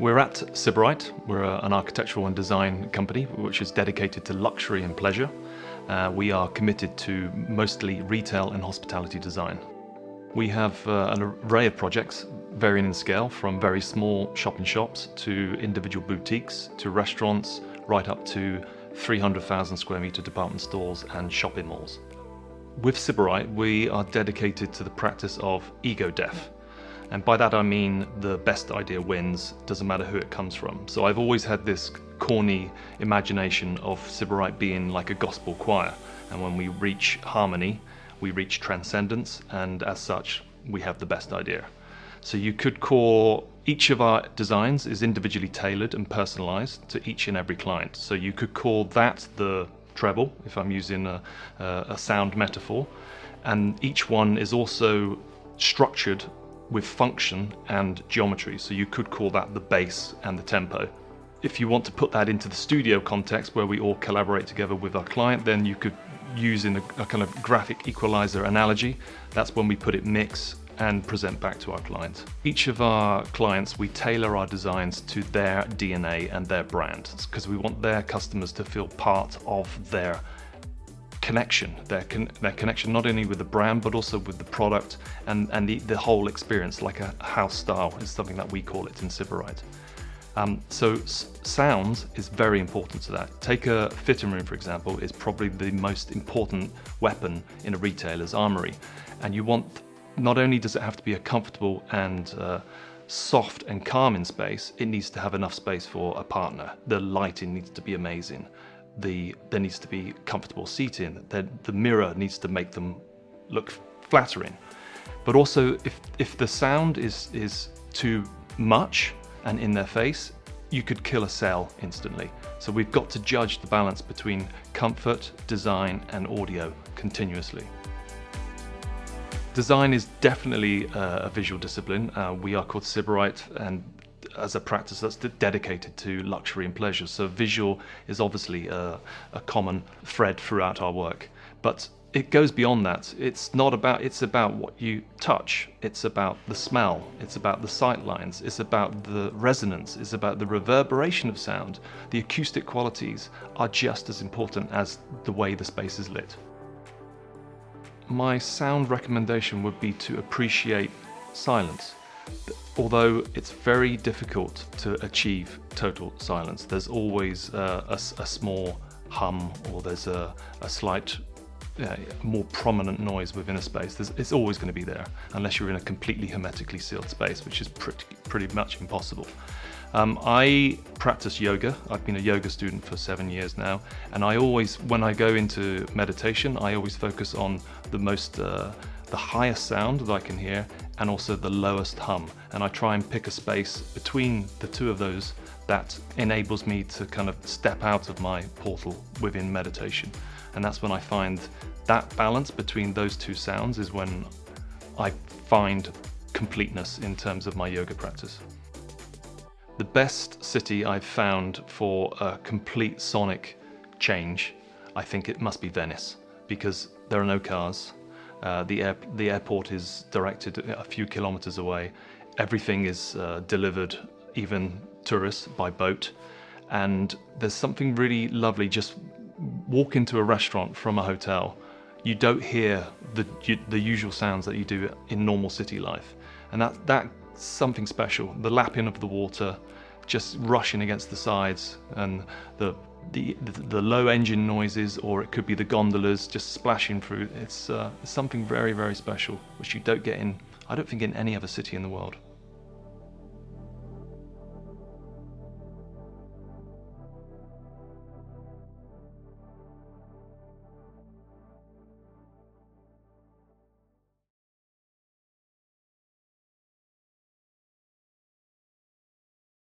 We're at Sybarite. We're a, an architectural and design company which is dedicated to luxury and pleasure. Uh, we are committed to mostly retail and hospitality design. We have uh, an array of projects varying in scale from very small shop and shops to individual boutiques to restaurants right up to 300,000 square meter department stores and shopping malls. With Sybarite, we are dedicated to the practice of ego death. And by that I mean the best idea wins, doesn't matter who it comes from. So I've always had this corny imagination of Sybarite being like a gospel choir. And when we reach harmony, we reach transcendence, and as such, we have the best idea. So you could call each of our designs is individually tailored and personalized to each and every client. So you could call that the treble, if I'm using a, a sound metaphor. And each one is also structured with function and geometry. So you could call that the bass and the tempo. If you want to put that into the studio context where we all collaborate together with our client, then you could use in a, a kind of graphic equalizer analogy. That's when we put it mix and present back to our clients. Each of our clients, we tailor our designs to their DNA and their brand because we want their customers to feel part of their connection, their, con- their connection not only with the brand but also with the product and, and the, the whole experience, like a house style is something that we call it in Sybarite. Um, so s- sound is very important to that. Take a fitting room, for example, is probably the most important weapon in a retailer's armory. And you want, not only does it have to be a comfortable and uh, soft and calming space, it needs to have enough space for a partner. The lighting needs to be amazing the there needs to be comfortable seating. The, the mirror needs to make them look flattering. But also, if if the sound is is too much and in their face, you could kill a cell instantly. So we've got to judge the balance between comfort, design, and audio continuously. Design is definitely uh, a visual discipline. Uh, we are called Sybarite, and as a practice that's dedicated to luxury and pleasure. So visual is obviously a, a common thread throughout our work, but it goes beyond that. It's not about it's about what you touch. It's about the smell. It's about the sight lines. It's about the resonance. It's about the reverberation of sound. The acoustic qualities are just as important as the way the space is lit. My sound recommendation would be to appreciate silence although it's very difficult to achieve total silence, there's always uh, a, a, small hum or there's a, a slight uh, more prominent noise within a space. There's, it's always going to be there unless you're in a completely hermetically sealed space, which is pretty, pretty much impossible. Um, I practice yoga. I've been a yoga student for seven years now, and I always, when I go into meditation, I always focus on the most, uh, the highest sound that I can hear, and also the lowest hum. And I try and pick a space between the two of those that enables me to kind of step out of my portal within meditation. And that's when I find that balance between those two sounds is when I find completeness in terms of my yoga practice. The best city I've found for a complete sonic change, I think it must be Venice, because there are no cars, uh, the, air, the airport is directed a few kilometers away. Everything is uh, delivered, even tourists, by boat. And there's something really lovely. Just walk into a restaurant from a hotel. You don't hear the, the usual sounds that you do in normal city life. And that, that's something special. The lapping of the water, just rushing against the sides, and the the, the, low engine noises, or it could be the gondolas just splashing through. It's, uh, something very, very special, which you don't get in, I don't think, in any other city in the world.